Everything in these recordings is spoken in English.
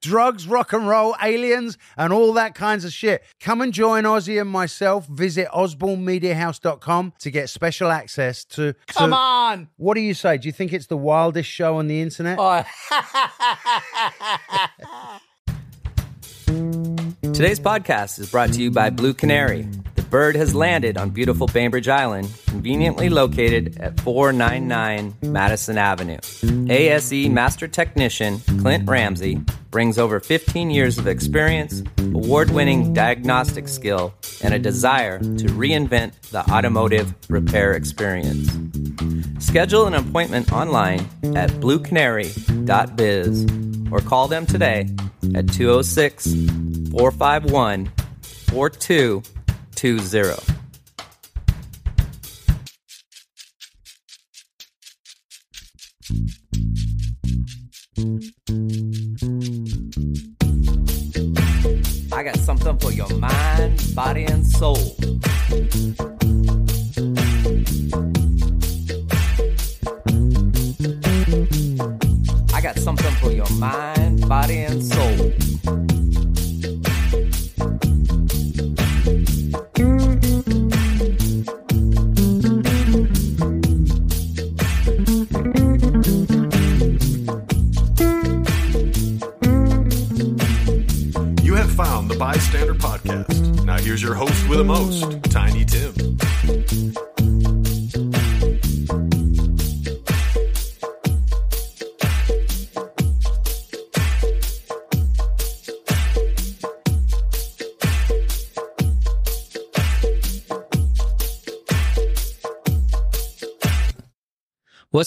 Drugs, rock and roll, aliens, and all that kinds of shit. Come and join Ozzy and myself. Visit osbornemediahouse.com to get special access to. to- Come on! What do you say? Do you think it's the wildest show on the internet? Oh, Today's podcast is brought to you by Blue Canary. Bird has landed on beautiful Bainbridge Island, conveniently located at 499 Madison Avenue. ASE Master Technician Clint Ramsey brings over 15 years of experience, award winning diagnostic skill, and a desire to reinvent the automotive repair experience. Schedule an appointment online at bluecanary.biz or call them today at 206 451 4220. I got something for your mind, body, and soul. I got something for your mind, body, and soul.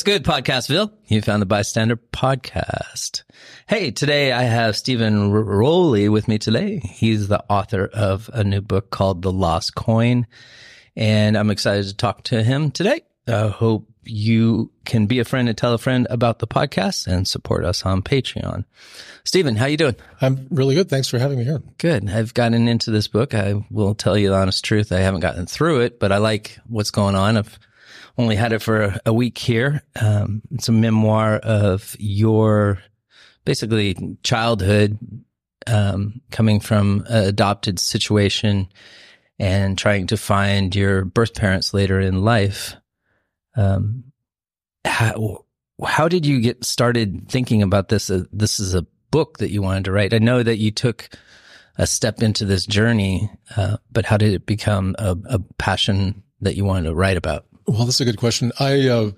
What's good, Podcastville? You found the Bystander Podcast. Hey, today I have Stephen R- Rowley with me today. He's the author of a new book called The Lost Coin, and I'm excited to talk to him today. I hope you can be a friend and tell a friend about the podcast and support us on Patreon. Stephen, how you doing? I'm really good. Thanks for having me here. Good. I've gotten into this book. I will tell you the honest truth. I haven't gotten through it, but I like what's going on. I've only had it for a, week here. Um, it's a memoir of your basically childhood, um, coming from an adopted situation and trying to find your birth parents later in life. Um, how, how did you get started thinking about this? Uh, this is a book that you wanted to write. I know that you took a step into this journey, uh, but how did it become a, a passion that you wanted to write about? Well, that's a good question. I, uh,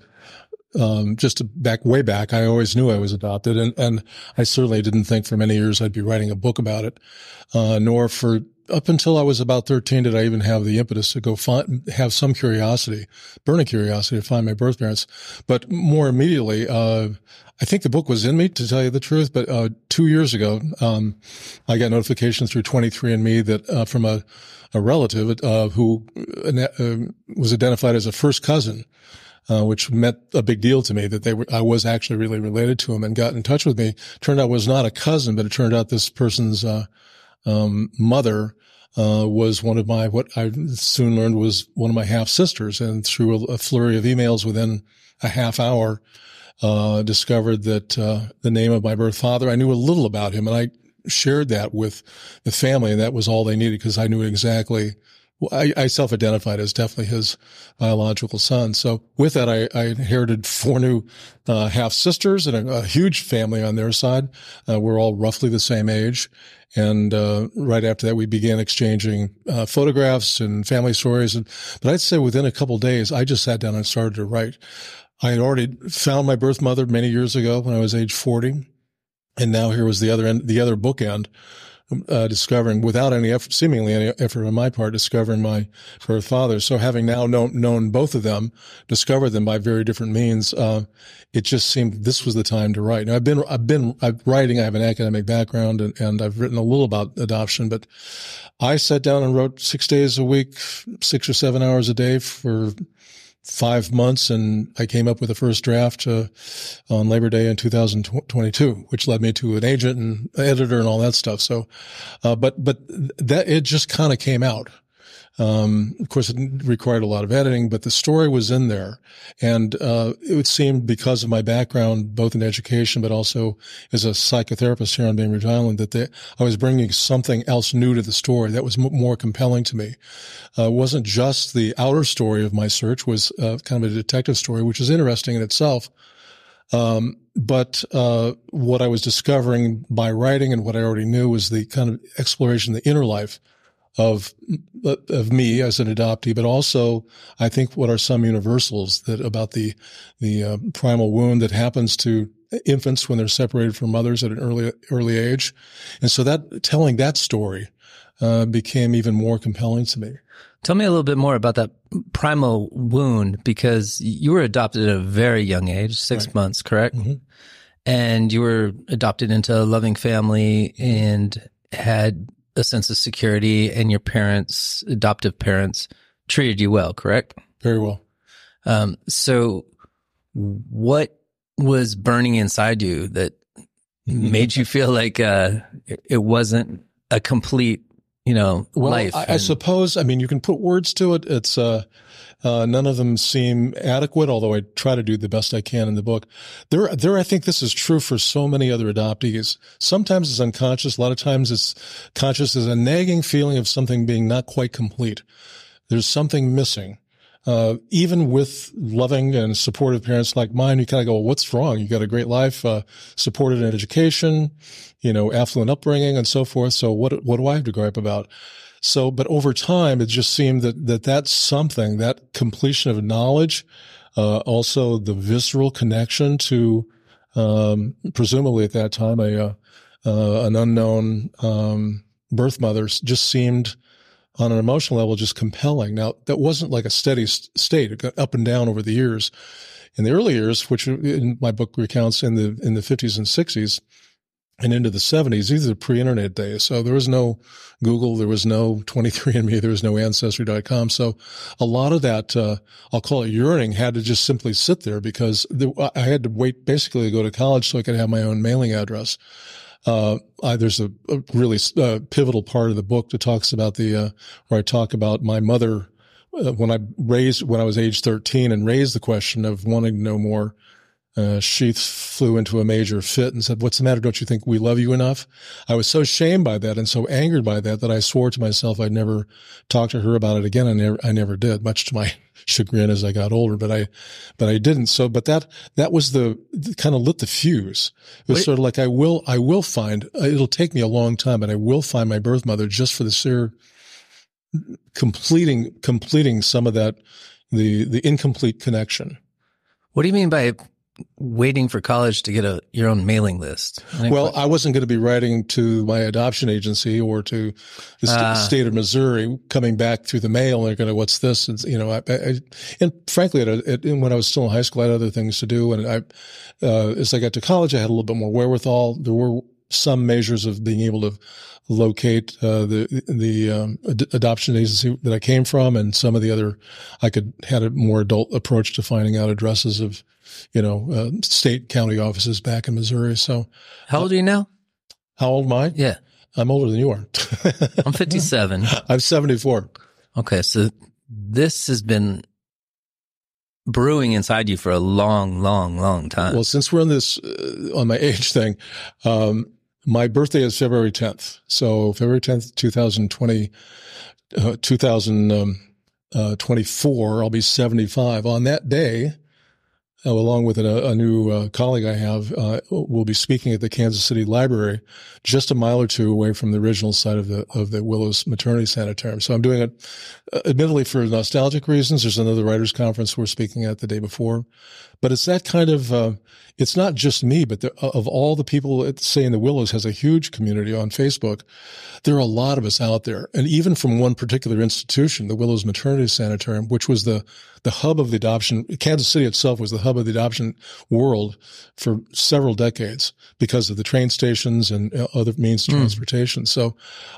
um, just back way back, I always knew I was adopted and, and I certainly didn't think for many years I'd be writing a book about it. Uh, nor for up until I was about 13 did I even have the impetus to go find, have some curiosity, burning curiosity to find my birth parents. But more immediately, uh, I think the book was in me to tell you the truth, but, uh, two years ago, um, I got notification through 23andMe that, uh, from a, a relative, uh, who uh, was identified as a first cousin, uh, which meant a big deal to me that they were, I was actually really related to him and got in touch with me. Turned out was not a cousin, but it turned out this person's, uh, um, mother, uh, was one of my, what I soon learned was one of my half sisters. And through a, a flurry of emails within a half hour, uh, discovered that, uh, the name of my birth father, I knew a little about him and I shared that with the family and that was all they needed because I knew exactly I, I self-identified as definitely his biological son. So with that, I, I inherited four new uh, half sisters and a, a, huge family on their side. Uh, we're all roughly the same age. And uh, right after that, we began exchanging uh, photographs and family stories. And, but I'd say within a couple days, I just sat down and started to write. I had already found my birth mother many years ago when I was age 40. And now here was the other end, the other bookend uh, discovering without any effort, seemingly any effort on my part, discovering my birth father. So having now known, known both of them, discovered them by very different means, uh, it just seemed this was the time to write. Now I've been, I've been I'm writing. I have an academic background and, and I've written a little about adoption, but I sat down and wrote six days a week, six or seven hours a day for five months and I came up with the first draft uh, on Labor Day in 2022, which led me to an agent and editor and all that stuff. So, uh, but, but that, it just kind of came out. Um, of course, it required a lot of editing, but the story was in there. And, uh, it would seem because of my background, both in education, but also as a psychotherapist here on Bainbridge Island, that they, I was bringing something else new to the story that was m- more compelling to me. Uh, wasn't just the outer story of my search was uh, kind of a detective story, which is interesting in itself. Um, but uh, what I was discovering by writing and what I already knew was the kind of exploration of the inner life of of me as an adoptee, but also I think what are some universals that about the the uh, primal wound that happens to infants when they're separated from mothers at an early early age, and so that telling that story uh, became even more compelling to me. Tell me a little bit more about that primal wound because you were adopted at a very young age, six Right. months, correct? Mhm. And you were adopted into a loving family and had a sense of security, and your parents, adoptive parents, treated you well, correct? Very well. Um, so, what was burning inside you that made you feel like uh, it- it wasn't a complete, you know, Well, life? I, I suppose. I mean, you can put words to it. It's uh, uh, none of them seem adequate. Although I try to do the best I can in the book. There, there. I think this is true for so many other adoptees. Sometimes it's unconscious. A lot of times it's conscious. There's a nagging feeling of something being not quite complete. There's something missing. Uh, even with loving and supportive parents like mine, you kind of go, well, what's wrong? You got a great life, uh, supported in education, you know, affluent upbringing and so forth. So what, what do I have to gripe about? So, but over time, it just seemed that, that that's something, that completion of knowledge, uh, also the visceral connection to, um, presumably at that time, a, uh, uh, an unknown, um, birth mother just seemed, on an emotional level just compelling. Now that wasn't like a steady state; it got up and down over the years. In the early years, which in my book recounts in the in the fifties and sixties and into the seventies, these are pre-internet days. So there was no Google, there was no 23andMe, there was no Ancestry.com. So a lot of that, uh, I'll call it yearning, had to just simply sit there because the, I had to wait basically to go to college so I could have my own mailing address uh, I, there's a, a really uh, pivotal part of the book that talks about the, uh, where I talk about my mother, uh, when I raised, when I was age 13 and raised the question of wanting to know more, uh, she flew into a major fit and said, what's the matter? Don't you think we love you enough? I was so shamed by that and so angered by that that I swore to myself I'd never talk to her about it again. I never, I never did, much to my chagrin as I got older, but I, but I didn't. So, but that, that was the, kind of lit the fuse. It was Wait. sort of like, I will, I will find, uh, it'll take me a long time, but I will find my birth mother just for the sheer completing, completing some of that, the, the incomplete connection. What do you mean by waiting for college to get a your own mailing list? Well, I wasn't going to be writing to my adoption agency or to the st- Ah. state of Missouri, coming back through the mail. And they're going to, what's this? And, you know, I, I, and frankly, at, a- at, when I was still in high school, I had other things to do. And I, uh, as I got to college, I had a little bit more wherewithal. There were some measures of being able to locate uh, the the um, ad- adoption agency that I came from, and some of the other. I could had a more adult approach to finding out addresses of, you know, uh, state county offices back in Missouri. So, how old are you now? how old am I? Yeah, I'm older than you are. I'm 57. I'm 74. Okay, so this has been brewing inside you for a long, long, long time. Well, since we're on this uh, on my age thing, um, my birthday is February 10th. So February 10th, 2020, uh, 2024, I'll be 75. On that day, uh, along with a, a new uh, colleague I have, uh, we'll be speaking at the Kansas City Library, just a mile or two away from the original site of the of the Willows Maternity Sanitarium. So I'm doing it, uh, admittedly for nostalgic reasons. There's another writers' conference we're speaking at the day before, but it's that kind of. Uh, it's not just me, but the, of all the people, that say in the Willows has a huge community on Facebook. There are a lot of us out there, and even from one particular institution, the Willows Maternity Sanitarium, which was the the hub of the adoption. Kansas City itself was the hub of the adoption world for several decades because of the train stations and uh, other means of transportation. So,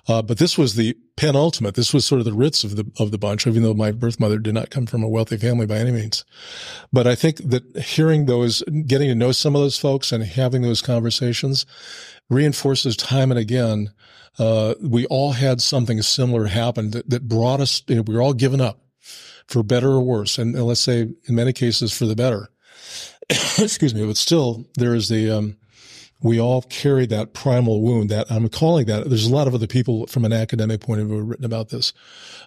uh, but this was the penultimate. This was sort of the Ritz of the of the bunch, even though my birth mother did not come from a wealthy family by any means. But I think that hearing those, getting to know some of those folks, and having those conversations reinforces time and again. Uh, we all had something similar happen that, that brought us. You know, we were all given up for better or worse, and, let's say in many cases for the better. Excuse me, but still there is the um, we all carry that primal wound that I'm calling that. There's a lot of other people from an academic point of view written about this.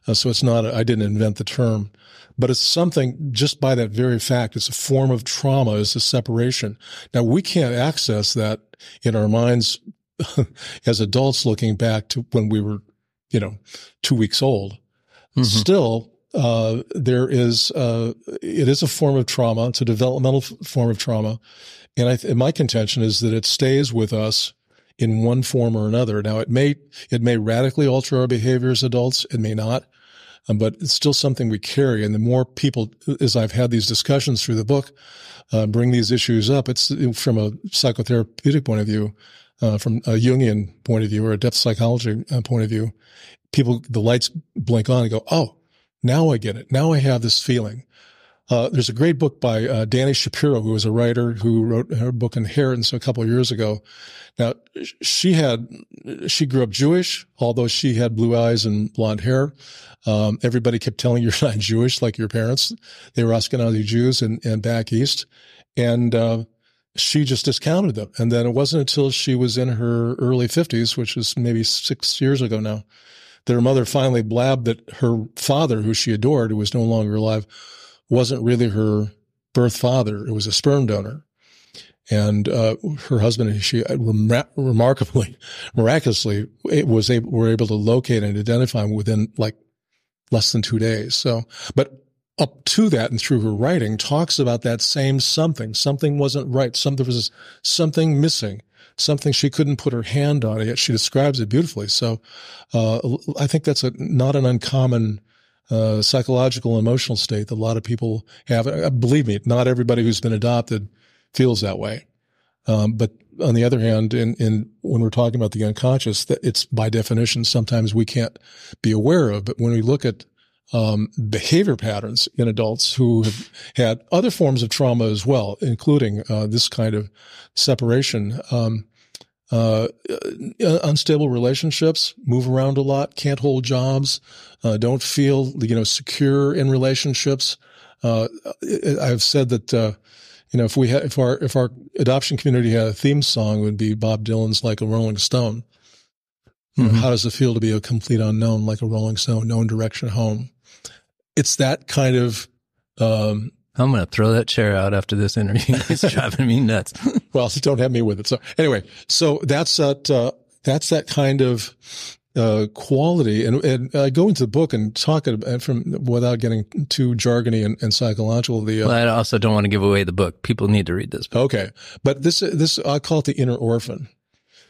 Uh, so it's not, I didn't invent the term, but it's something just by that very fact. It's a form of trauma, it's a separation. Now we can't access that in our minds as adults looking back to when we were, you know, two weeks old. Mm-hmm. Still, uh, there is, uh, it is a form of trauma. It's a developmental f- form of trauma. And I th- my contention is that it stays with us in one form or another. Now it may, it may radically alter our behavior as adults. It may not. Um, but it's still something we carry. And the more people, as I've had these discussions through the book, uh, bring these issues up, it's from a psychotherapeutic point of view, uh, from a Jungian point of view or a depth psychology uh, point of view, people, the lights blink on and go, Oh, now I get it. Now I have this feeling. Uh, there's a great book by uh, Dani Shapiro, who was a writer who wrote her book Inheritance a couple of years ago. Now, she had, she grew up Jewish, although she had blue eyes and blonde hair. Um, everybody kept telling you're not Jewish like your parents. They were Ashkenazi Jews and, and back east. And, uh, she just discounted them. And then it wasn't until she was in her early 50s, which is maybe six years ago now, that her mother finally blabbed that her father, who she adored, who was no longer alive, wasn't really her birth father. It was a sperm donor. And uh, her husband and she uh, remarkably, miraculously, was able, were able to locate and identify him within like less than two days. So, but up to that and through her writing talks about that same something. Something wasn't right. Something was something missing. Something she couldn't put her hand on. Yet she describes it beautifully. So, uh, I think that's a not an uncommon uh, psychological emotional state that a lot of people have. Uh, believe me, not everybody who's been adopted feels that way. Um, but on the other hand, in, in when we're talking about the unconscious, that it's by definition sometimes we can't be aware of. But when we look at um, behavior patterns in adults who have had other forms of trauma as well, including uh, this kind of separation, um, uh, uh, unstable relationships, move around a lot, can't hold jobs, uh, don't feel, you know, secure in relationships. Uh, I've said that, uh, you know, if we had, if our, if our adoption community had a theme song, it would be Bob Dylan's Like a Rolling Stone. Mm-hmm. How does it feel to be a complete unknown, like a Rolling Stone, no direction home? It's that kind of, um, I'm going to throw that chair out after this interview. It's driving me nuts. well, don't have me with it. So anyway, so that's that, uh, that's that kind of, uh, quality. And, and I go into the book and talk it from without getting too jargony and, and psychological. The, uh, well, I also don't want to give away the book. People need to read this book. Okay. But this, this, I call it the inner orphan.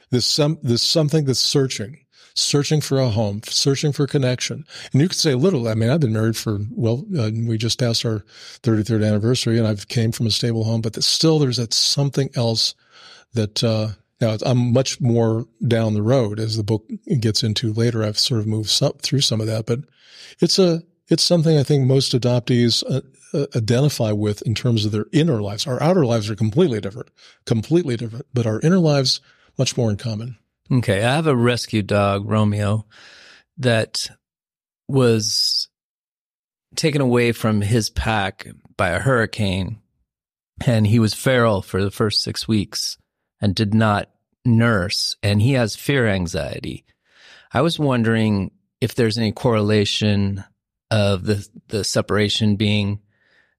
This some, this something that's searching searching for a home, searching for connection. And you could say little. I mean, I've been married for, well, uh, we just passed our 33rd anniversary and I've came from a stable home, but still there's that something else that, uh, now I'm much more down the road as the book gets into later. I've sort of moved some, through some of that, but it's a, it's something I think most adoptees uh, uh, identify with in terms of their inner lives. Our outer lives are completely different, completely different, but our inner lives much more in common. Okay. I have a rescue dog, Romeo, that was taken away from his pack by a hurricane. And he was feral for the first six weeks and did not nurse. And he has fear anxiety. I was wondering if there's any correlation of the, the separation being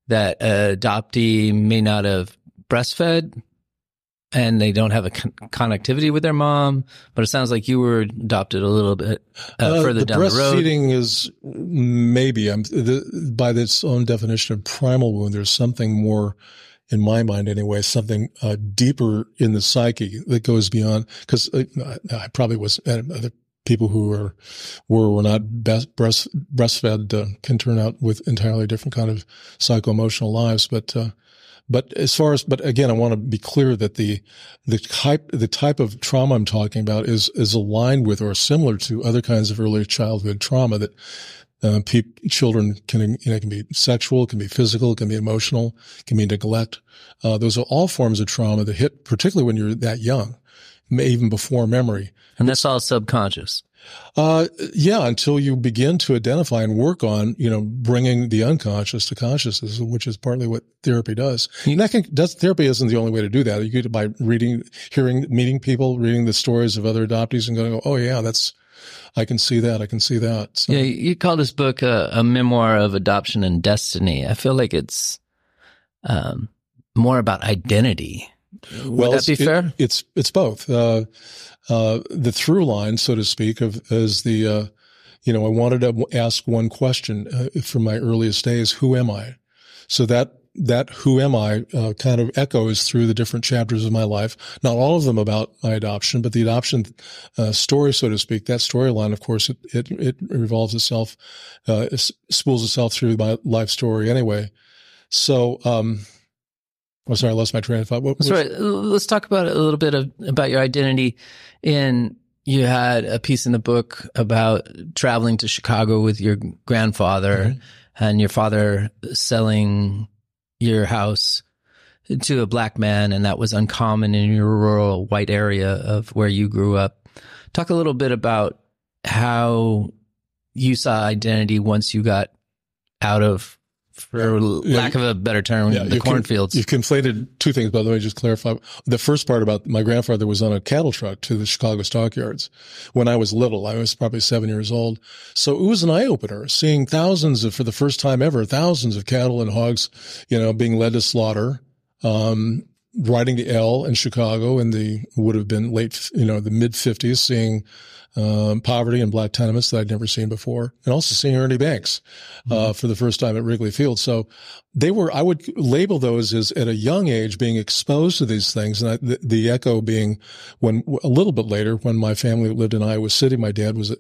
that adoptee may not have breastfed and they don't have a con- connectivity with their mom. But it sounds like you were adopted a little bit uh, uh, further the down the road. Breastfeeding is maybe I'm, the, by its own definition of primal wound. There's something more, in my mind anyway, something uh, deeper in the psyche that goes beyond. Because uh, I probably was uh, other people who are were were not best breast breastfed uh, can turn out with entirely different kind of psycho emotional lives, but But as far as, but again, I want to be clear that the, the type, the type of trauma I'm talking about is, is aligned with or similar to other kinds of early childhood trauma that, uh, pe- children can, you know, can be sexual, can be physical, can be emotional, can be neglect. Uh, those are all forms of trauma that hit, particularly when you're that young, even before memory. And that's all subconscious. Uh, yeah, until you begin to identify and work on, you know, bringing the unconscious to consciousness, which is partly what therapy does. And that can, does, therapy isn't the only way to do that. You get it by reading, hearing, meeting people, reading the stories of other adoptees and going, oh yeah, that's, I can see that. I can see that. So, Yeah, you call this book a, a memoir of adoption and destiny. I feel like it's um, more about identity. Would that it's- be it- fair? it's it's both. Uh, uh, the through line, so to speak, of is the uh, you know I wanted to ask one question uh, from my earliest days: Who am I? So that that who am I uh, kind of echoes through the different chapters of my life. Not all of them about my adoption, but the adoption uh, story, so to speak. That storyline, of course, it it, it revolves itself, uh, it spools itself through my life story anyway. So, um, I'm sorry, I lost my train of thought. What, which- right. Let's talk about a little bit of, about your identity. In you had a piece in the book about traveling to Chicago with your grandfather mm-hmm. and your father selling your house to a black man, and that was uncommon in your rural white area of where you grew up. Talk a little bit about how you saw identity once you got out of, for lack of a better term, the you've con- cornfields. You've conflated two things, by the way, just clarify. The first part about my grandfather was on a cattle truck to the Chicago stockyards when I was little. I was probably seven years old. So it was an eye opener seeing thousands of, for the first time ever, thousands of cattle and hogs, you know, being led to slaughter. Um, riding the L in Chicago in the would have been late, you know, the mid fifties, seeing um, poverty and black tenements that I'd never seen before, and also seeing Ernie Banks uh, for the first time at Wrigley Field. So they were, I would label those as at a young age being exposed to these things, and I, the, the echo being when a little bit later when my family lived in Iowa City, my dad was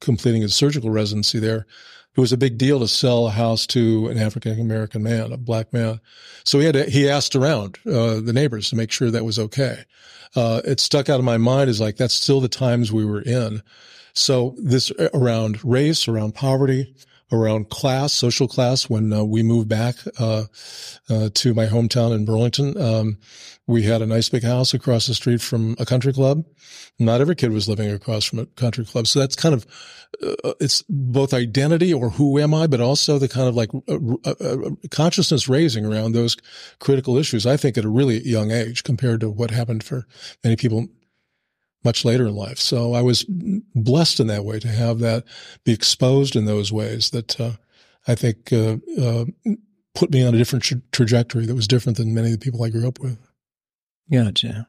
completing his surgical residency there. It was a big deal to sell a house to an African American man, a black man. So he had to, he asked around uh, the neighbors to make sure that was okay. Uh, it stuck out of my mind as like that's still the times we were in. So this around race, around poverty, around class, social class. When uh, we moved back uh, uh, to my hometown in Burlington, um, we had a nice big house across the street from a country club. Not every kid was living across from a country club, so that's kind of uh, it's both identity or who am I, but also the kind of like uh, uh, uh, consciousness raising around those critical issues. I think at a really young age compared to what happened for many people much later in life. So I was blessed in that way to have that be exposed in those ways that uh, I think uh, uh, put me on a different tra- trajectory that was different than many of the people I grew up with. Gotcha.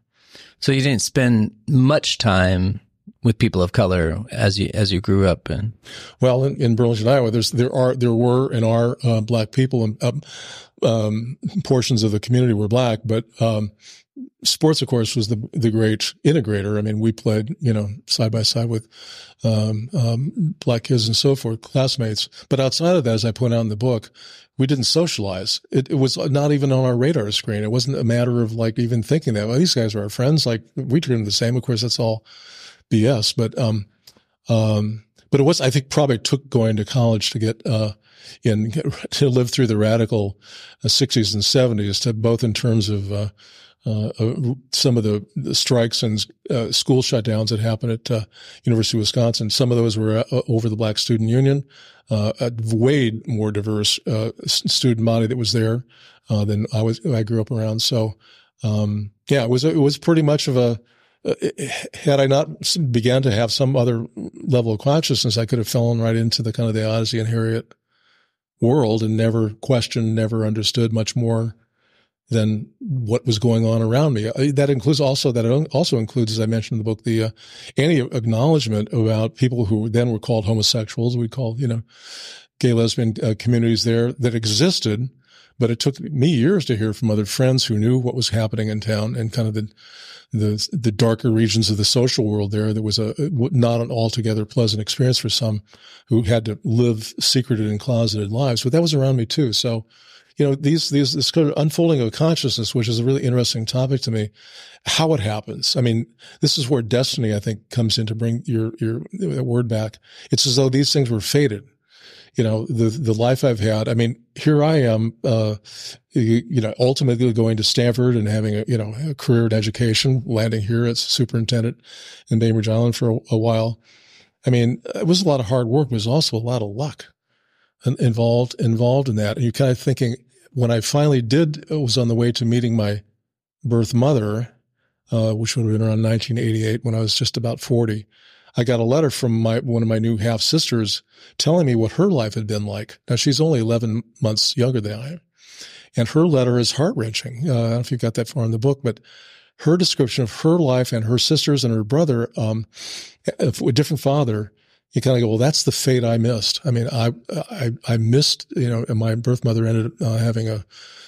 So you didn't spend much time with people of color as you as you grew up and Well, in, in Burlington, Iowa, there's there are there were and are uh, black people, and um, um, portions of the community were black, but um, sports, of course, was the the great integrator. I mean, we played, you know, side by side with um, um, black kids and so forth, classmates. But outside of that, as I point out in the book, we didn't socialize. It, it was not even on our radar screen. It wasn't a matter of like even thinking that well, these guys are our friends. Like we treat them the same. Of course, that's all BS. But um, um, but it was I think probably took going to college to get uh in to live through the radical uh, 60s and 70s to both in terms of uh, uh, uh, some of the, the strikes and uh, school shutdowns that happened at uh, University of Wisconsin. Some of those were uh, over the Black Student Union. Uh, a way more diverse uh, student body that was there uh, than I was. I grew up around. So um, yeah, it was it was pretty much of a. Uh, had I not began to have some other level of consciousness, I could have fallen right into the kind of the Ozzie and Harriet world and never questioned, never understood much more than what was going on around me. Uh, That includes also that also includes, as I mentioned in the book, the uh, any acknowledgement about people who then were called homosexuals. We called you know gay lesbian uh, communities there that existed, but it took me years to hear from other friends who knew what was happening in town and kind of the the the darker regions of the social world there. There was a not an altogether pleasant experience for some who had to live secreted and closeted lives, but that was around me too. So you know, these, these, this kind of unfolding of consciousness, which is a really interesting topic to me, how it happens. I mean, this is where destiny, I think, comes in to bring your, your word back. It's as though these things were fated. You know, the, the life I've had. I mean, here I am, uh, you, you know, ultimately going to Stanford and having a, you know, a career in education, landing here as superintendent in Bainbridge Island for a, a while. I mean, it was a lot of hard work. It was also a lot of luck involved involved in that. And you're kind of thinking when I finally did was on the way to meeting my birth mother, uh, which would have been around 1988 when I was just about 40. I got a letter from my one of my new half sisters telling me what her life had been like. Now she's only 11 months younger than I am, and her letter is heart wrenching. Uh, I don't know if you got that far in the book, but her description of her life and her sisters and her brother, um, a different father, you kind of go, well, that's the fate I missed. I mean, I, I, I missed, you know, my birth mother ended up uh, having a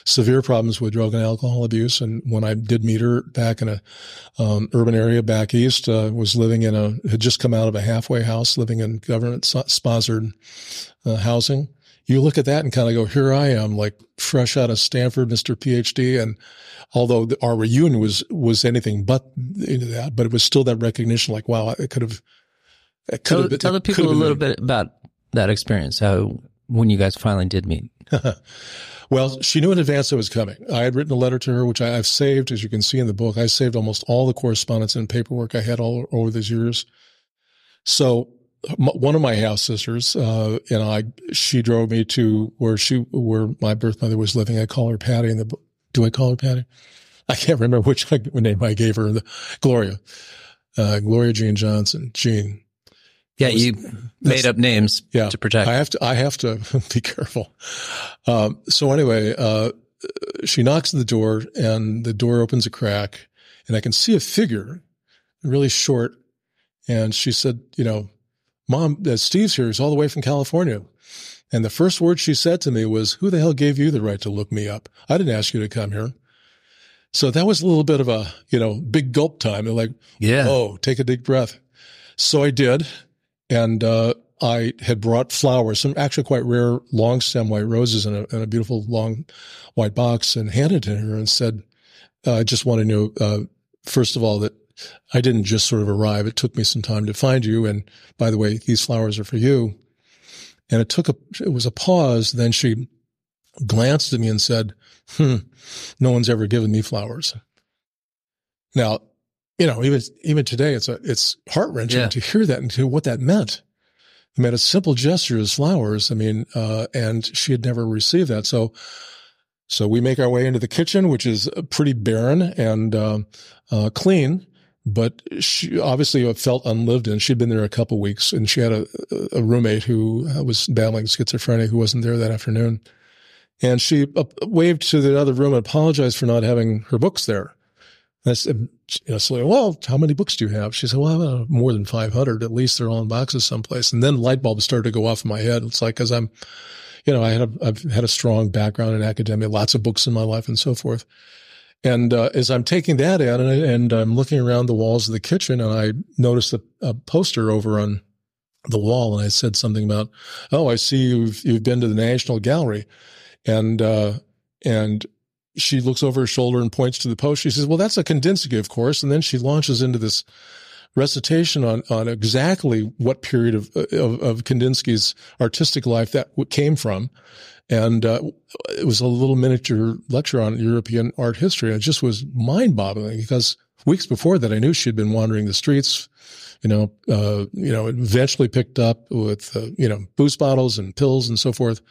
severe problems with drug and alcohol abuse. And when I did meet her back in a, um, urban area back east, uh, was living in a, had just come out of a halfway house, living in government sponsored uh, housing. You look at that and kind of go, here I am, like fresh out of Stanford, Mr. PhD. And although our reunion was, was anything but that, but it was still that recognition, like, wow, I could have, Tell, been, tell the people a little bit about that experience. How when you guys finally did meet. well, she knew in advance I was coming. I had written a letter to her, which I, have saved, as you can see in the book. I saved almost all the correspondence and paperwork I had all over these years. So one of my half sisters uh, and I, she drove me to where she, where my birth mother was living. I call her Patty in the book. Do I call her Patty? I can't remember which name I gave her. The Gloria, uh, Gloria Jean Johnson, Jean. Yeah, was, you made up names yeah, to protect. I have to. I have to be careful. Um, so anyway, uh, she knocks at the door, and the door opens a crack, and I can see a figure, really short. And she said, "You know, Mom, uh, Steve's here. He's all the way from California." And the first word she said to me was, "Who the hell gave you the right to look me up? I didn't ask you to come here." So that was a little bit of a, you know, big gulp time. They're like, yeah, oh, take a deep breath. So I did. And, uh, I had brought flowers, some actually quite rare long stem white roses in a, in a beautiful long white box and handed it to her and said, uh, I just want to know, uh, first of all, that I didn't just sort of arrive. It took me some time to find you. And by the way, these flowers are for you. And it took a, it was a pause. Then she glanced at me and said, hmm, no one's ever given me flowers. Now, you know, even even today, it's a it's heart wrenching yeah. to hear that and to what that meant. I mean, a simple gesture as flowers. I mean, uh, and she had never received that. So, so we make our way into the kitchen, which is pretty barren and uh, uh, clean, but she obviously felt unlived in. She'd been there a couple weeks, and she had a, a roommate who was battling schizophrenia who wasn't there that afternoon. And she uh, waved to the other room and apologized for not having her books there. I said, well, how many books do you have? She said, well, more than 500. At least they're all in boxes someplace. And then light bulbs started to go off in my head. It's like, cause I'm, you know, I had a, I've had a strong background in academia, lots of books in my life and so forth. And, uh, as I'm taking that in and, and, I'm looking around the walls of the kitchen and I noticed a, a poster over on the wall and I said something about, Oh, I see you've, you've been to the National Gallery. And, uh, and she looks over her shoulder and points to the post. She says, well, that's a Kandinsky, of course. And then she launches into this recitation on, on exactly what period of, of, of Kandinsky's artistic life that came from. And, uh, it was a little miniature lecture on European art history. It just was mind boggling because weeks before that, I knew she'd been wandering the streets, you know, uh, you know, eventually picked up with, uh, you know, booze bottles and pills and so forth.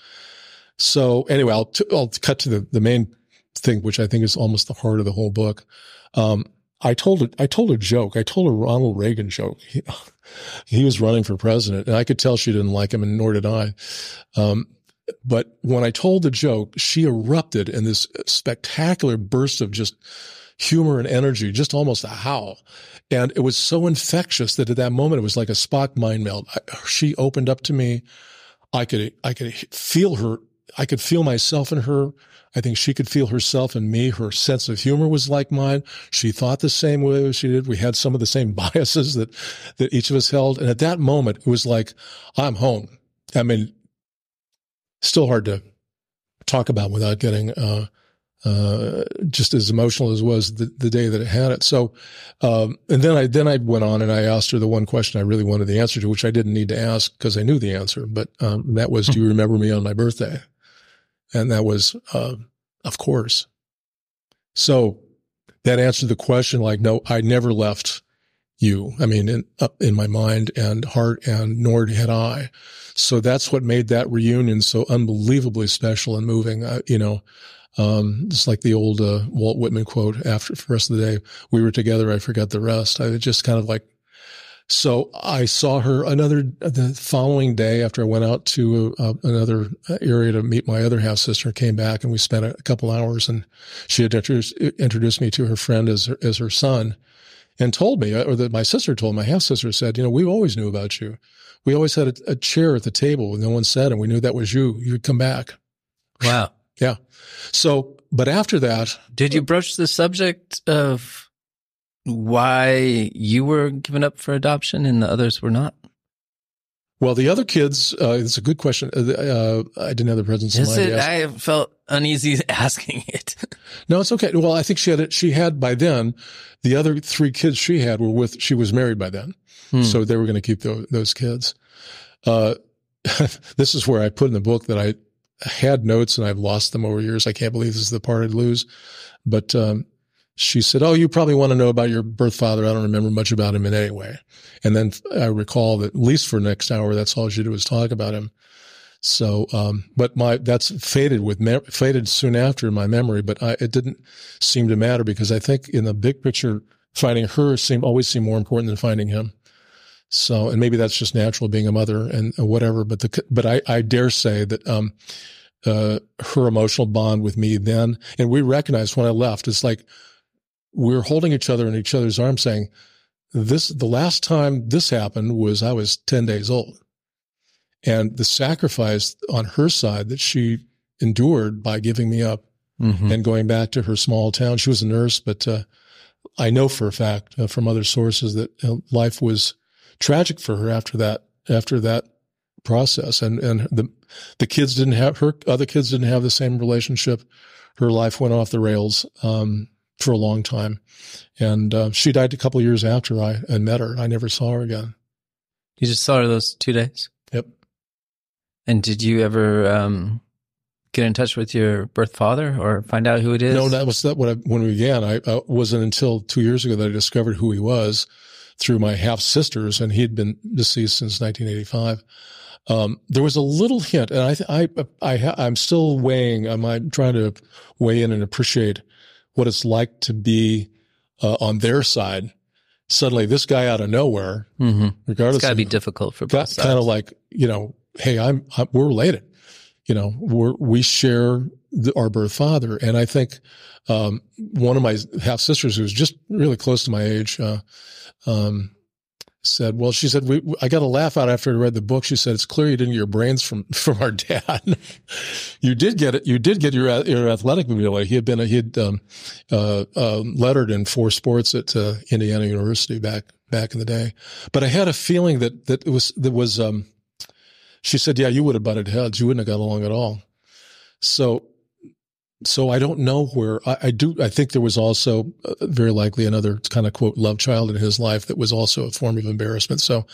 So anyway, I'll, t- I'll cut to the, the main thing, which I think is almost the heart of the whole book. Um, I told a, I told a joke. I told a Ronald Reagan joke. He, he, was running for president and I could tell she didn't like him and nor did I. Um, but when I told the joke, she erupted in this spectacular burst of just humor and energy, just almost a howl. And it was so infectious that at that moment, it was like a Spock mind meld. I, she opened up to me. I could, I could feel her. I could feel myself in her. I think she could feel herself and me. Her sense of humor was like mine. She thought the same way as she did. We had some of the same biases that, that each of us held. And at that moment, it was like, I'm home. I mean, still hard to talk about without getting uh, uh, just as emotional as was the, the day that it had it. So, um, and then I then I went on and I asked her the one question I really wanted the answer to, which I didn't need to ask because I knew the answer. But um, that was, "Do you remember me on my birthday?" And that was, uh, of course. So that answered the question. Like, no, I never left you. I mean, in, in my mind and heart, and nor had I. So that's what made that reunion so unbelievably special and moving. Uh, you know, um, it's like the old uh, Walt Whitman quote after the rest of the day, we were together, I forgot the rest. I just kind of like, so I saw her another, the following day after I went out to uh, another area to meet my other half sister, came back and we spent a, couple hours and she had introduced, introduced me to her friend as her, as her son and told me, or that my sister told my half sister said, you know, we always knew about you. We always had a, a chair at the table. And no one said, and we knew that was you. You'd come back. Wow. Yeah. So, but after that, Did you broach the subject of why you were given up for adoption and the others were not? well, the other kids, uh, it's a good question. Uh, uh, I didn't have the presence of mind. it? to ask. I felt uneasy asking it. No, it's okay. Well, I think she had it. She had by then, the other three kids she had were with, she was married by then. Hmm. So they were going to keep those, those kids. Uh, this is where I put in the book that I had notes and I've lost them over years. I can't believe this is the part I'd lose. But, um, she said, Oh, you probably want to know about your birth father. I don't remember much about him in any way. And then I recall that at least for next hour, that's all she did was talk about him. So, um, but my, that's faded with, me- faded soon after in my memory, but I, it didn't seem to matter because I think in the big picture, finding her seemed, always seemed more important than finding him. So, and maybe that's just natural being a mother and whatever, but the, but I, I dare say that, um, uh, her emotional bond with me then, and we recognized when I left, it's like were holding each other in each other's arms saying, this, the last time this happened was I was 10 days old. And the sacrifice on her side that she endured by giving me up Mhm. and going back to her small town. She was a nurse, but uh, I know for a fact uh, from other sources that uh, life was tragic for her after that. After that process, and and the the kids didn't have her other kids didn't have the same relationship. Her life went off the rails um, for a long time, and uh, she died a couple of years after I, I met her. I never saw her again. You just saw her those two days. Yep. And did you ever um, get in touch with your birth father or find out who it is? No, that was that when I, when we began. I uh, wasn't until two years ago that I discovered who he was through my half sisters, and he'd been deceased since 1985. Um, there was a little hint, and I, I, I, I'm still weighing. I'm, I'm trying to weigh in and appreciate what it's like to be uh, on their side. Suddenly, this guy out of nowhere, mm-hmm. regardless, It's got to be difficult for both sides. kind of like you know, hey, I'm, I'm we're related. You know, we're we share the, our birth father, and I think um, one of my half sisters, who's just really close to my age, uh, um, said, "Well, she said we, I got a laugh out after I read the book. She said it's clear you didn't get your brains from from our dad. you did get it. You did get your your athletic ability. He had been a, he had um, uh, uh, lettered in four sports at uh, Indiana University back back in the day. But I had a feeling that that it was that was. Um, she said, "Yeah, you would have butted heads. You wouldn't have got along at all." So so I don't know where I, I do. I think there was also uh, very likely another kind of quote love child in his life that was also a form of embarrassment. So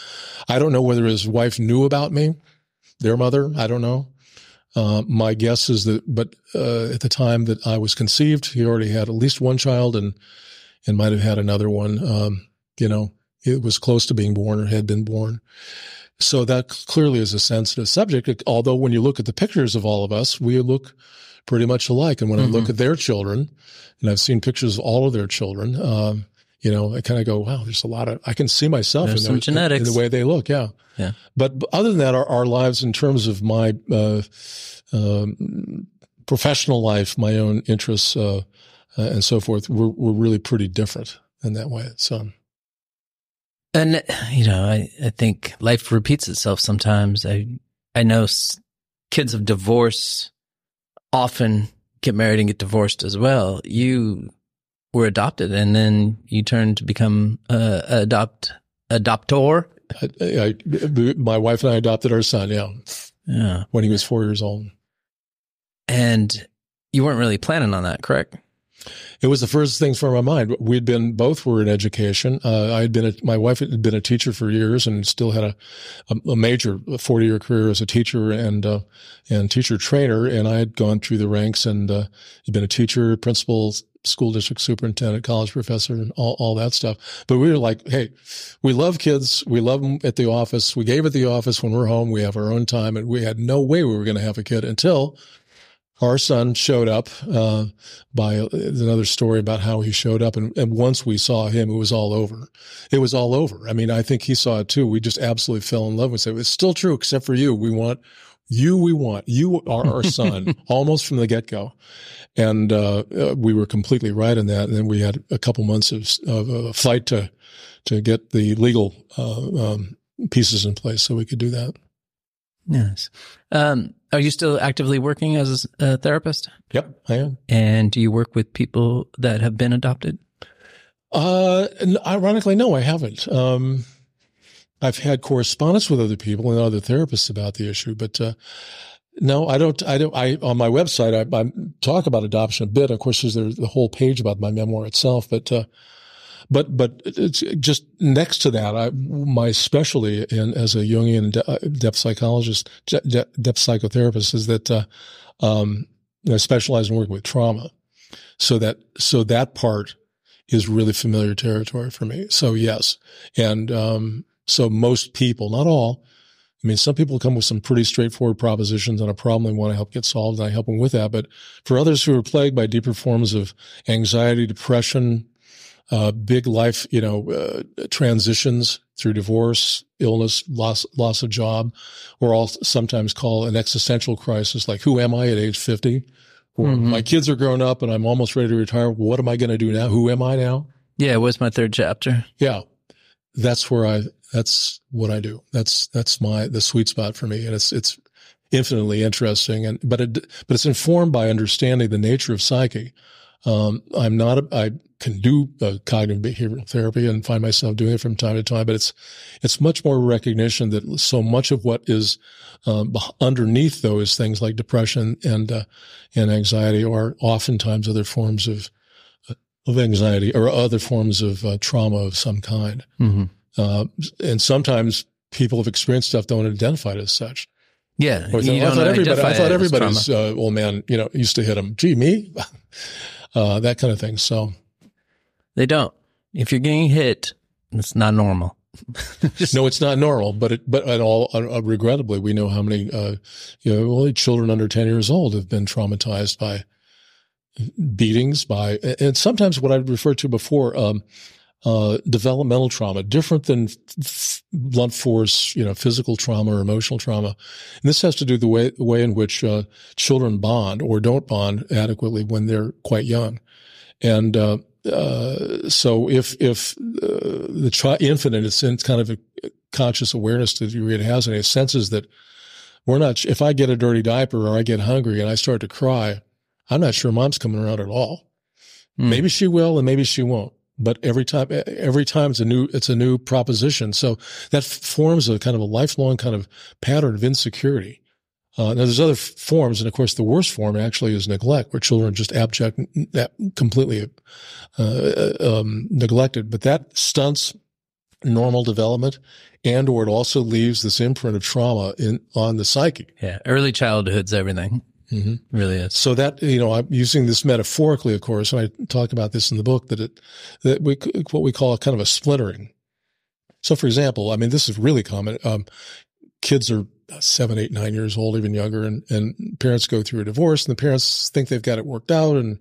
I don't know whether his wife knew about me, their mother. I don't know. Uh, my guess is that, but uh, at the time that I was conceived, he already had at least one child and and might have had another one. Um, you know, it was close to being born or had been born. So that clearly is a sensitive subject. Although when you look at the pictures of all of us, we look pretty much alike. And when I look at their children, and I've seen pictures of all of their children, um, you know, I kind of go, wow, there's a lot of, I can see myself There's in, some those- in- genetics. in the way they look. Yeah. Yeah. But other than that, our, our lives in terms of my, uh, um, professional life, my own interests, uh, uh, and so forth, were, were really pretty different in that way. So, And you know, I, I think life repeats itself sometimes. I I know s- kids of divorce often get married and get divorced as well. You were adopted, and then you turned to become uh, adopt adoptor. I, I, my wife and I adopted our son, yeah, Yeah, when he was four years old. and you weren't really planning on that, correct? It was the first things from my mind. We'd been both were in education. Uh, I had been a, my wife had been a teacher for years and still had a a, a major forty year career as a teacher and uh, and teacher trainer. And I had gone through the ranks and uh, had been a teacher, principal, school district superintendent, college professor, and all, all that stuff. But we were like, hey, we love kids. We love them at the office. We gave at the office when we're home. We have our own time, and we had no way we were going to have a kid until our son showed up uh, by another story about how he showed up and, and, once we saw him it was all over. It was all over. I mean i think he saw it too. We just absolutely fell in love with it. It's still true except for you. We want you we want you are our son almost from the get-go. And uh, uh, we were completely right in that. And then we had a couple months of, of a fight to to get the legal uh, um, pieces in place so we could do that Yes. Um, are you still actively working as a therapist? Yep, I am. And do you work with people that have been adopted? Uh, ironically, no, I haven't. Um, I've had correspondence with other people and other therapists about the issue, but, uh, no, I don't, I don't, I, on my website, I, I talk about adoption a bit. Of course, there's the whole page about my memoir itself, but, uh, but, but it's just next to that, I, my specialty in, as a Jungian de- depth psychologist, de- depth psychotherapist is that, uh, um, I specialize in working with trauma. So that, so that part is really familiar territory for me. So yes. And, um, so most people, not all, I mean, some people come with some pretty straightforward propositions on a problem they want to help get solved, and I help them with that. But for others who are plagued by deeper forms of anxiety, depression, uh, big life, you know, uh, transitions through divorce, illness, loss, loss of job, or I'll sometimes call an existential crisis, like who am I at age 50? Or mm-hmm. my kids are grown up and I'm almost ready to retire. What am I going to do now? Who am I now? Yeah. What's my third chapter? Yeah. That's where I, that's what I do. That's, that's my, the sweet spot for me. And it's, it's infinitely interesting. And, but it, but it's informed by understanding the nature of psyche. Um, I'm not, a, I can do uh, cognitive behavioral therapy and find myself doing it from time to time, but it's, it's much more recognition that so much of what is, um, underneath though is things like depression and, uh, and anxiety or oftentimes other forms of, uh, of anxiety or other forms of uh, trauma of some kind. Mm-hmm. Uh, and sometimes people have experienced stuff don't identify it as such. Yeah, I thought everybody. I thought everybody's uh, old man, you know, used to hit him. Gee, me, uh, that kind of thing. So they don't. If you're getting hit, it's not normal. no, it's not normal, but it, but at all, uh, regrettably, we know how many, uh, you know, only children under 10 years old have been traumatized by beatings by, and sometimes what I referred to before, um, uh, developmental trauma, different than f- blunt force, you know, physical trauma or emotional trauma. And this has to do with the way, the way in which, uh, children bond or don't bond adequately when they're quite young. And, uh, uh, so if if uh, the tri- infinite is in kind of a conscious awareness to the degree it has, and it senses that we're not. If I get a dirty diaper or I get hungry and I start to cry, I'm not sure mom's coming around at all. Mm. Maybe she will, and maybe she won't. But every time, every time it's a new, it's a new proposition. So that forms a kind of a lifelong kind of pattern of insecurity. Uh, now there's other forms, and of course the worst form actually is neglect, where children are just abject, completely uh, uh, um, neglected. But that stunts normal development, and or it also leaves this imprint of trauma in on the psyche. Yeah, early childhood's everything. Mm-hmm. Really is. So that you know, I'm using this metaphorically, of course, and I talk about this in the book that it that we what we call a kind of a splintering. So, for example, I mean, this is really common. Um, kids are seven, eight, nine years old, even younger, and, and parents go through a divorce and the parents think they've got it worked out and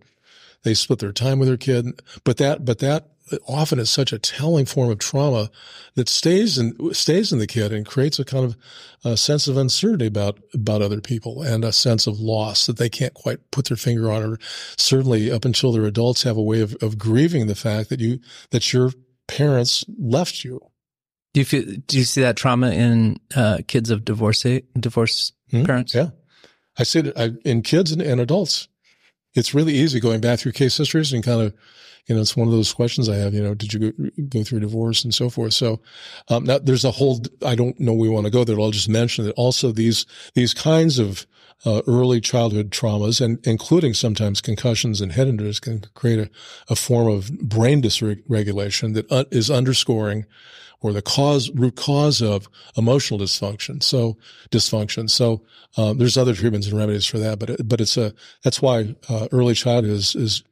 they split their time with their kid. But that, but that often is such a telling form of trauma that stays in, stays in the kid and creates a kind of a sense of uncertainty about, about other people and a sense of loss that they can't quite put their finger on or certainly up until they're adults have a way of, of grieving the fact that you, that your parents left you do you feel? Do you see that trauma in uh, kids of divorcee divorced mm-hmm. parents? Yeah, I see it in kids and, and, adults. It's really easy going back through case histories and kind of, You know, it's one of those questions I have, you know, did you go, go through divorce and so forth? So, um, now there's a whole, I don't know we want to go there. I'll just mention that also these, these kinds of, uh, early childhood traumas and including sometimes concussions and head injuries can create a, a form of brain dysregulation that uh, is underscoring or the cause, root cause of emotional dysfunction. So dysfunction. So, um, there's other treatments and remedies for that, but, but it's a, that's why, uh, early childhood is, is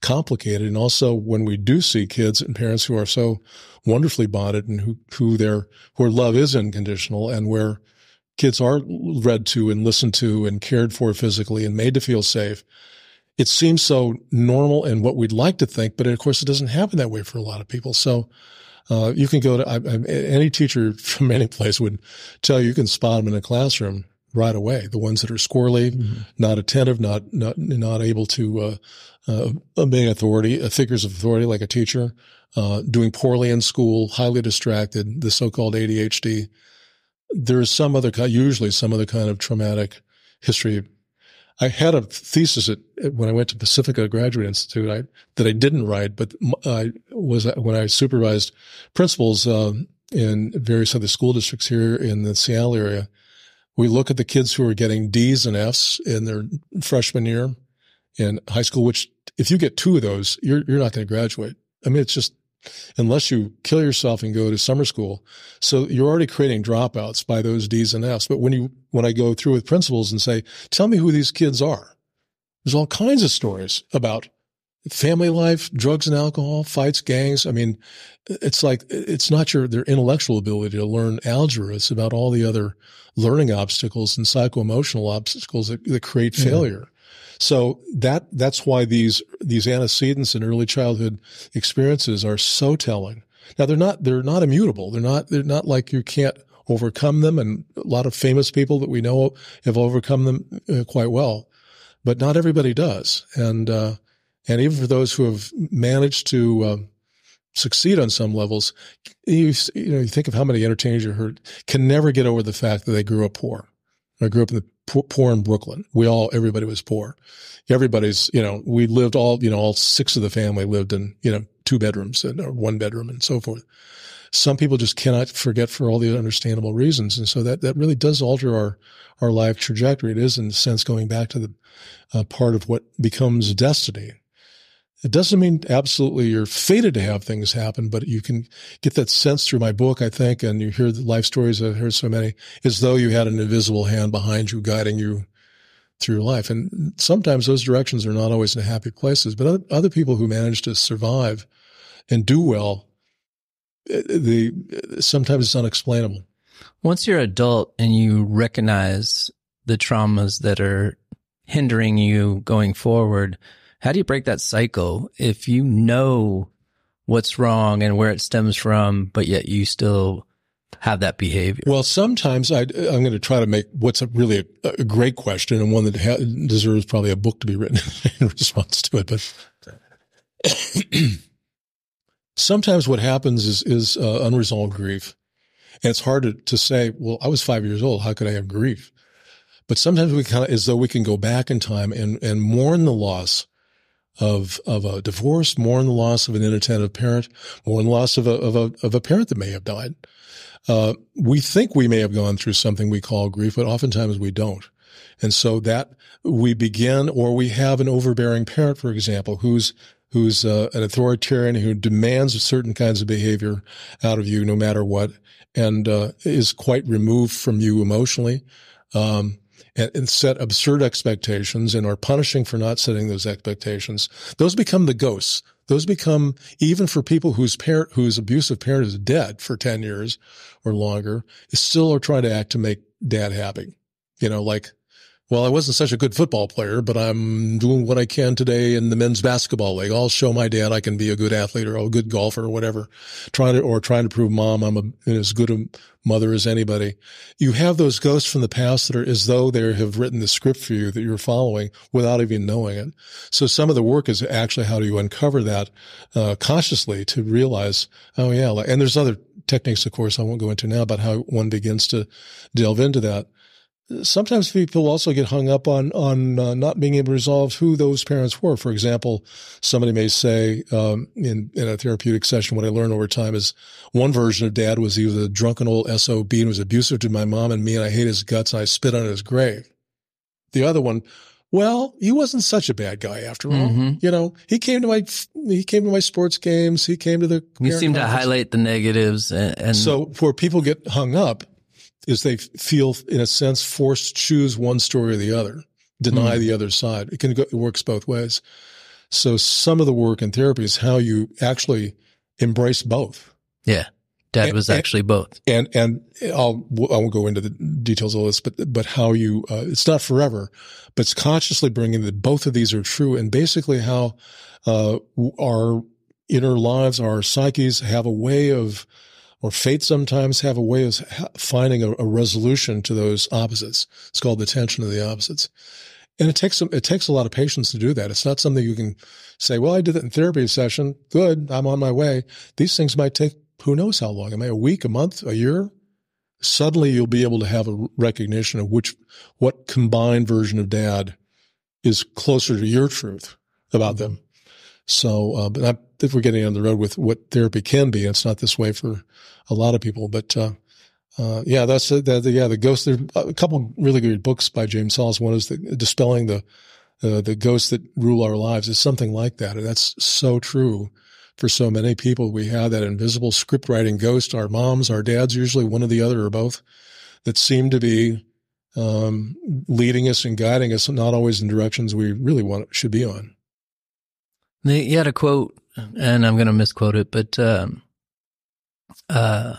complicated. And also when we do see kids and parents who are so wonderfully bonded and who, who their, where love is unconditional and where kids are read to and listened to and cared for physically and made to feel safe. It seems so normal and what we'd like to think, but of course it doesn't happen that way for a lot of people. So, uh, you can go to I, I, any teacher from any place would tell you you can spot them in a classroom right away. The ones that are squirrely, mm-hmm. not attentive, not not not able to uh, uh, obey authority, uh, figures of authority like a teacher, uh, doing poorly in school, highly distracted, the so-called ADHD. There is some other kind, usually some other kind of traumatic history. I had a thesis at, when I went to Pacifica Graduate Institute I, that I didn't write, but I was when I supervised principals uh, in various other school districts here in the Seattle area. We look at the kids who are getting D's and F's in their freshman year in high school, which if you get two of those, you're, you're not going to graduate. I mean, it's just, unless you kill yourself and go to summer school. So you're already creating dropouts by those D's and F's. But when you, when I go through with principals and say, tell me who these kids are, there's all kinds of stories about family life, drugs and alcohol, fights, gangs. I mean, it's like, it's not your, their intellectual ability to learn algebra. It's about all the other learning obstacles and psycho-emotional obstacles that, that create failure. So that, that's why these, these antecedents in early childhood experiences are so telling. Now they're not, they're not immutable. They're not, they're not like you can't overcome them. And a lot of famous people that we know have overcome them uh, quite well, but not everybody does. And, uh, and even for those who have managed to, uh, succeed on some levels, you, you know, you think of how many entertainers you heard can never get over the fact that they grew up poor. I grew up in the poor in Brooklyn. We all, everybody was poor. Everybody's, you know, we lived all, you know, all six of the family lived in, you know, two bedrooms and or one bedroom and so forth. Some people just cannot forget for all the understandable reasons. And so that, that really does alter our, our life trajectory. It is in a sense going back to the uh, part of what becomes destiny. It doesn't mean absolutely you're fated to have things happen, but you can get that sense through my book, I think, and you hear the life stories. I've heard so many as though you had an invisible hand behind you guiding you through life. And sometimes those directions are not always in happy places, but other people who manage to survive and do well, eh, the sometimes it's unexplainable. Once you're adult and you recognize the traumas that are hindering you going forward, how do you break that cycle if you know what's wrong and where it stems from, but yet you still have that behavior? Well, sometimes I, am going to try to make what's a really a, a great question and one that ha- deserves probably a book to be written in response to it. But sometimes what happens is, is uh, unresolved grief. And it's hard to, to say, well, I was five years old. How could I have grief? But sometimes we kind of, as though we can go back in time and, and mourn the loss of of a divorce, mourn the loss of an inattentive parent, mourn the loss of a of a of a parent that may have died. Uh, we think we may have gone through something we call grief, but oftentimes we don't. And so that we begin, or we have an overbearing parent, for example, who's who's uh, an authoritarian who demands certain kinds of behavior out of you, no matter what, and uh, is quite removed from you emotionally. Um, and, and set absurd expectations and are punishing for not setting those expectations, those become the ghosts. Those become, even for people whose parent, whose abusive parent is dead for 10 years or longer, still are trying to act to make dad happy. You know, like well, I wasn't such a good football player, but I'm doing what I can today in the men's basketball league. I'll show my dad I can be a good athlete or a good golfer or whatever, trying to, or trying to prove mom I'm a, as good a mother as anybody. You have those ghosts from the past that are as though they have written the script for you that you're following without even knowing it. So some of the work is actually how do you uncover that, uh, consciously to realize, oh yeah, and there's other techniques, of course, I won't go into now about how one begins to delve into that. Sometimes people also get hung up on on uh, not being able to resolve who those parents were. For example, somebody may say um, in in a therapeutic session, what I learned over time is one version of dad was he was a drunken old sob and was abusive to my mom and me, and I hate his guts and I spit on his grave. The other one, well, he wasn't such a bad guy after all. Mhm. You know, he came to my he came to my sports games. He came to the. You seem to highlight the negatives and, and So where people get hung up is they feel, in a sense, forced to choose one story or the other, deny Hmm. the other side. It can go, it works both ways. So some of the work in therapy is how you actually embrace both. yeah, dad And- was and- actually both. And, and I'll, I won't go into the details of this, but, but how you, uh, it's not forever, but it's consciously bringing that both of these are true and basically how, uh, our inner lives, our psyches have a way of, or fate sometimes have a way of finding a, a resolution to those opposites. It's called the tension of the opposites. And it takes it takes a lot of patience to do that. It's not something you can say, well, I did that in therapy session. Good. I'm on my way. These things might take who knows how long. It may a week, a month, a year. Suddenly you'll be able to have a recognition of which, what combined version of dad is closer to your truth about them. So, uh, but I, if we're getting on the road with what therapy can be, it's not this way for a lot of people, but, uh, uh, yeah, that's the, the, yeah, the ghost. There are a couple really good books by James Hollis. One is the dispelling the, uh, the ghosts that rule our lives is something like that. And that's so true for so many people. We have that invisible script writing ghost, our moms, our dads, usually one or the other or both that seem to be, um, leading us and guiding us, not always in directions we really want, should be on. You had a quote, and I'm going to misquote it, but um, uh,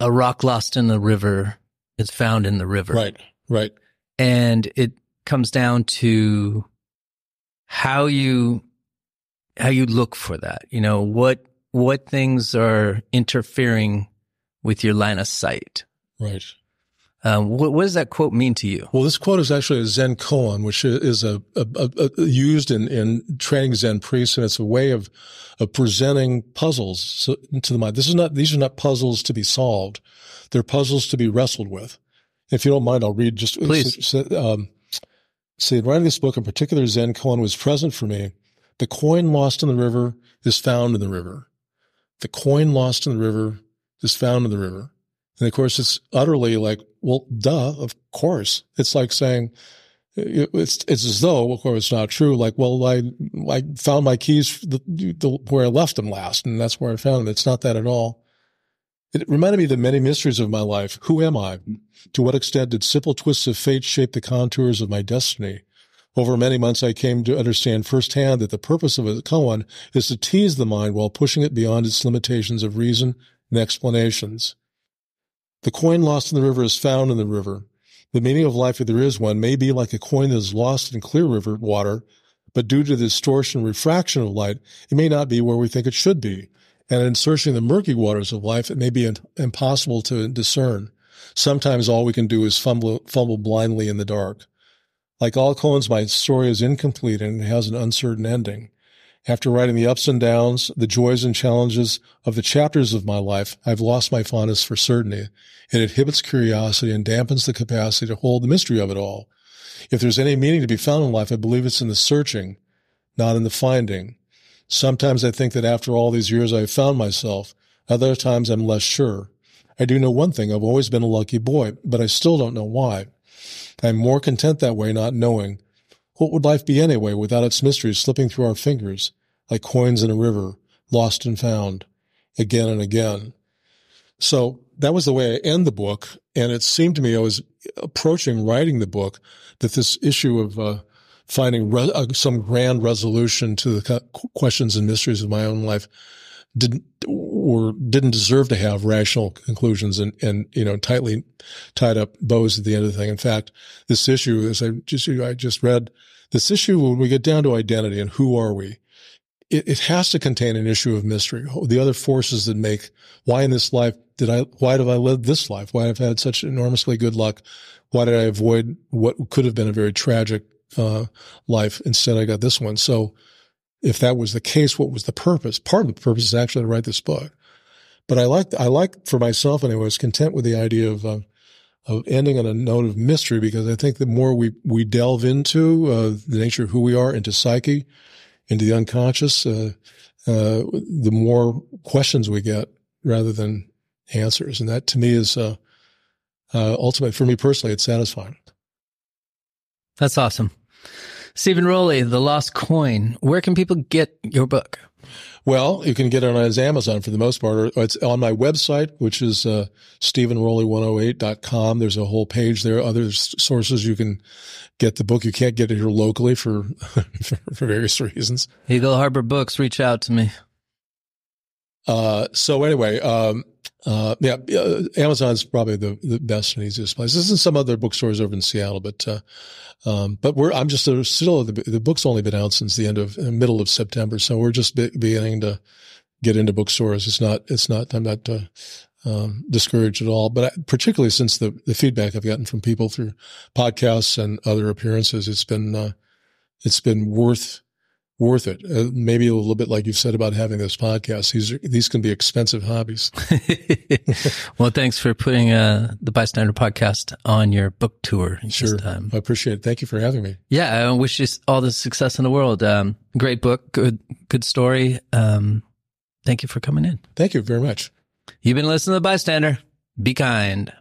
a rock lost in the river is found in the river. Right. Right. And it comes down to how you how you look for that. You know, what what things are interfering with your line of sight. Right. Um, what, what does that quote mean to you? Well, this quote is actually a Zen koan, which is a, a, a, a used in, in training Zen priests, and it's a way of of presenting puzzles to the mind. This is not; these are not puzzles to be solved; they're puzzles to be wrestled with. If you don't mind, I'll read just Please. um, say, in writing this book, in particular, Zen koan was present for me. The coin lost in the river is found in the river. The coin lost in the river is found in the river. And of course, it's utterly like, well, duh, of course. It's like saying, it's, it's as though, of course, it's not true. Like, well, I, I found my keys the, the, where I left them last, and that's where I found them. It's not that at all. It reminded me of the many mysteries of my life. Who am I? To what extent did simple twists of fate shape the contours of my destiny? Over many months, I came to understand firsthand that the purpose of a koan is to tease the mind while pushing it beyond its limitations of reason and explanations. The coin lost in the river is found in the river. The meaning of life, if there is one, may be like a coin that is lost in clear river water, but due to the distortion and refraction of light, it may not be where we think it should be. And in searching the murky waters of life, it may be impossible to discern. Sometimes all we can do is fumble, fumble blindly in the dark. Like all koans, my story is incomplete and it has an uncertain ending. After writing the ups and downs, the joys and challenges of the chapters of my life, I've lost my fondness for certainty. It inhibits curiosity and dampens the capacity to hold the mystery of it all. If there's any meaning to be found in life, I believe it's in the searching, not in the finding. Sometimes I think that after all these years I've found myself. Other times I'm less sure. I do know one thing. I've always been a lucky boy, but I still don't know why. I'm more content that way, not knowing. What would life be anyway without its mysteries slipping through our fingers like coins in a river, lost and found again and again? So that was the way I end the book. And it seemed to me I was approaching writing the book that this issue of uh, finding re- uh, some grand resolution to the questions and mysteries of my own life didn't or didn't deserve to have rational conclusions and, and you know tightly tied up bows at the end of the thing. In fact, this issue, as I just I just read, this issue when we get down to identity and who are we, it, it has to contain an issue of mystery. The other forces that make why in this life did I why did I live this life? Why have I had such enormously good luck? Why did I avoid what could have been a very tragic uh, life? Instead, I got this one. So if that was the case, what was the purpose? Part of the purpose is actually to write this book. but I like, I like for myself anyway, I was content with the idea of, uh, of ending on a note of mystery because I think the more we, we delve into, uh, the nature of who we are, into psyche, into the unconscious, uh, uh, the more questions we get rather than answers. And that to me is, uh, uh, ultimate for me personally, it's satisfying. That's awesome. Stephen Rowley, The Lost Coin. Where can people get your book? Well, you can get it on Amazon for the most part. Or it's on my website, which is uh, StephenRowley108.com. There's a whole page there. Other sources you can get the book. You can't get it here locally for for various reasons. Eagle Harbor Books, reach out to me. Uh, so anyway, um, uh, yeah, uh, Amazon's probably the, the best and easiest place. This is some other bookstores over in Seattle, but, uh, um, but we're, I'm just still, the, the book's only been out since the end of, uh, middle of September. So we're just be, beginning to get into bookstores. It's not, it's not, I'm not, uh, um, discouraged at all, but I, particularly since the, the feedback I've gotten from people through podcasts and other appearances, it's been, uh, it's been worth, worth it. Uh, maybe a little bit like you've said about having this podcast. These are, these can be expensive hobbies. well, thanks for putting uh, the Bystander podcast on your book tour. Sure, I appreciate it. Thank you for having me. Yeah, I wish you all the success in the world. Um, great book, good good story. Um, thank you for coming in. Thank you very much. You've been listening to the Bystander. Be kind.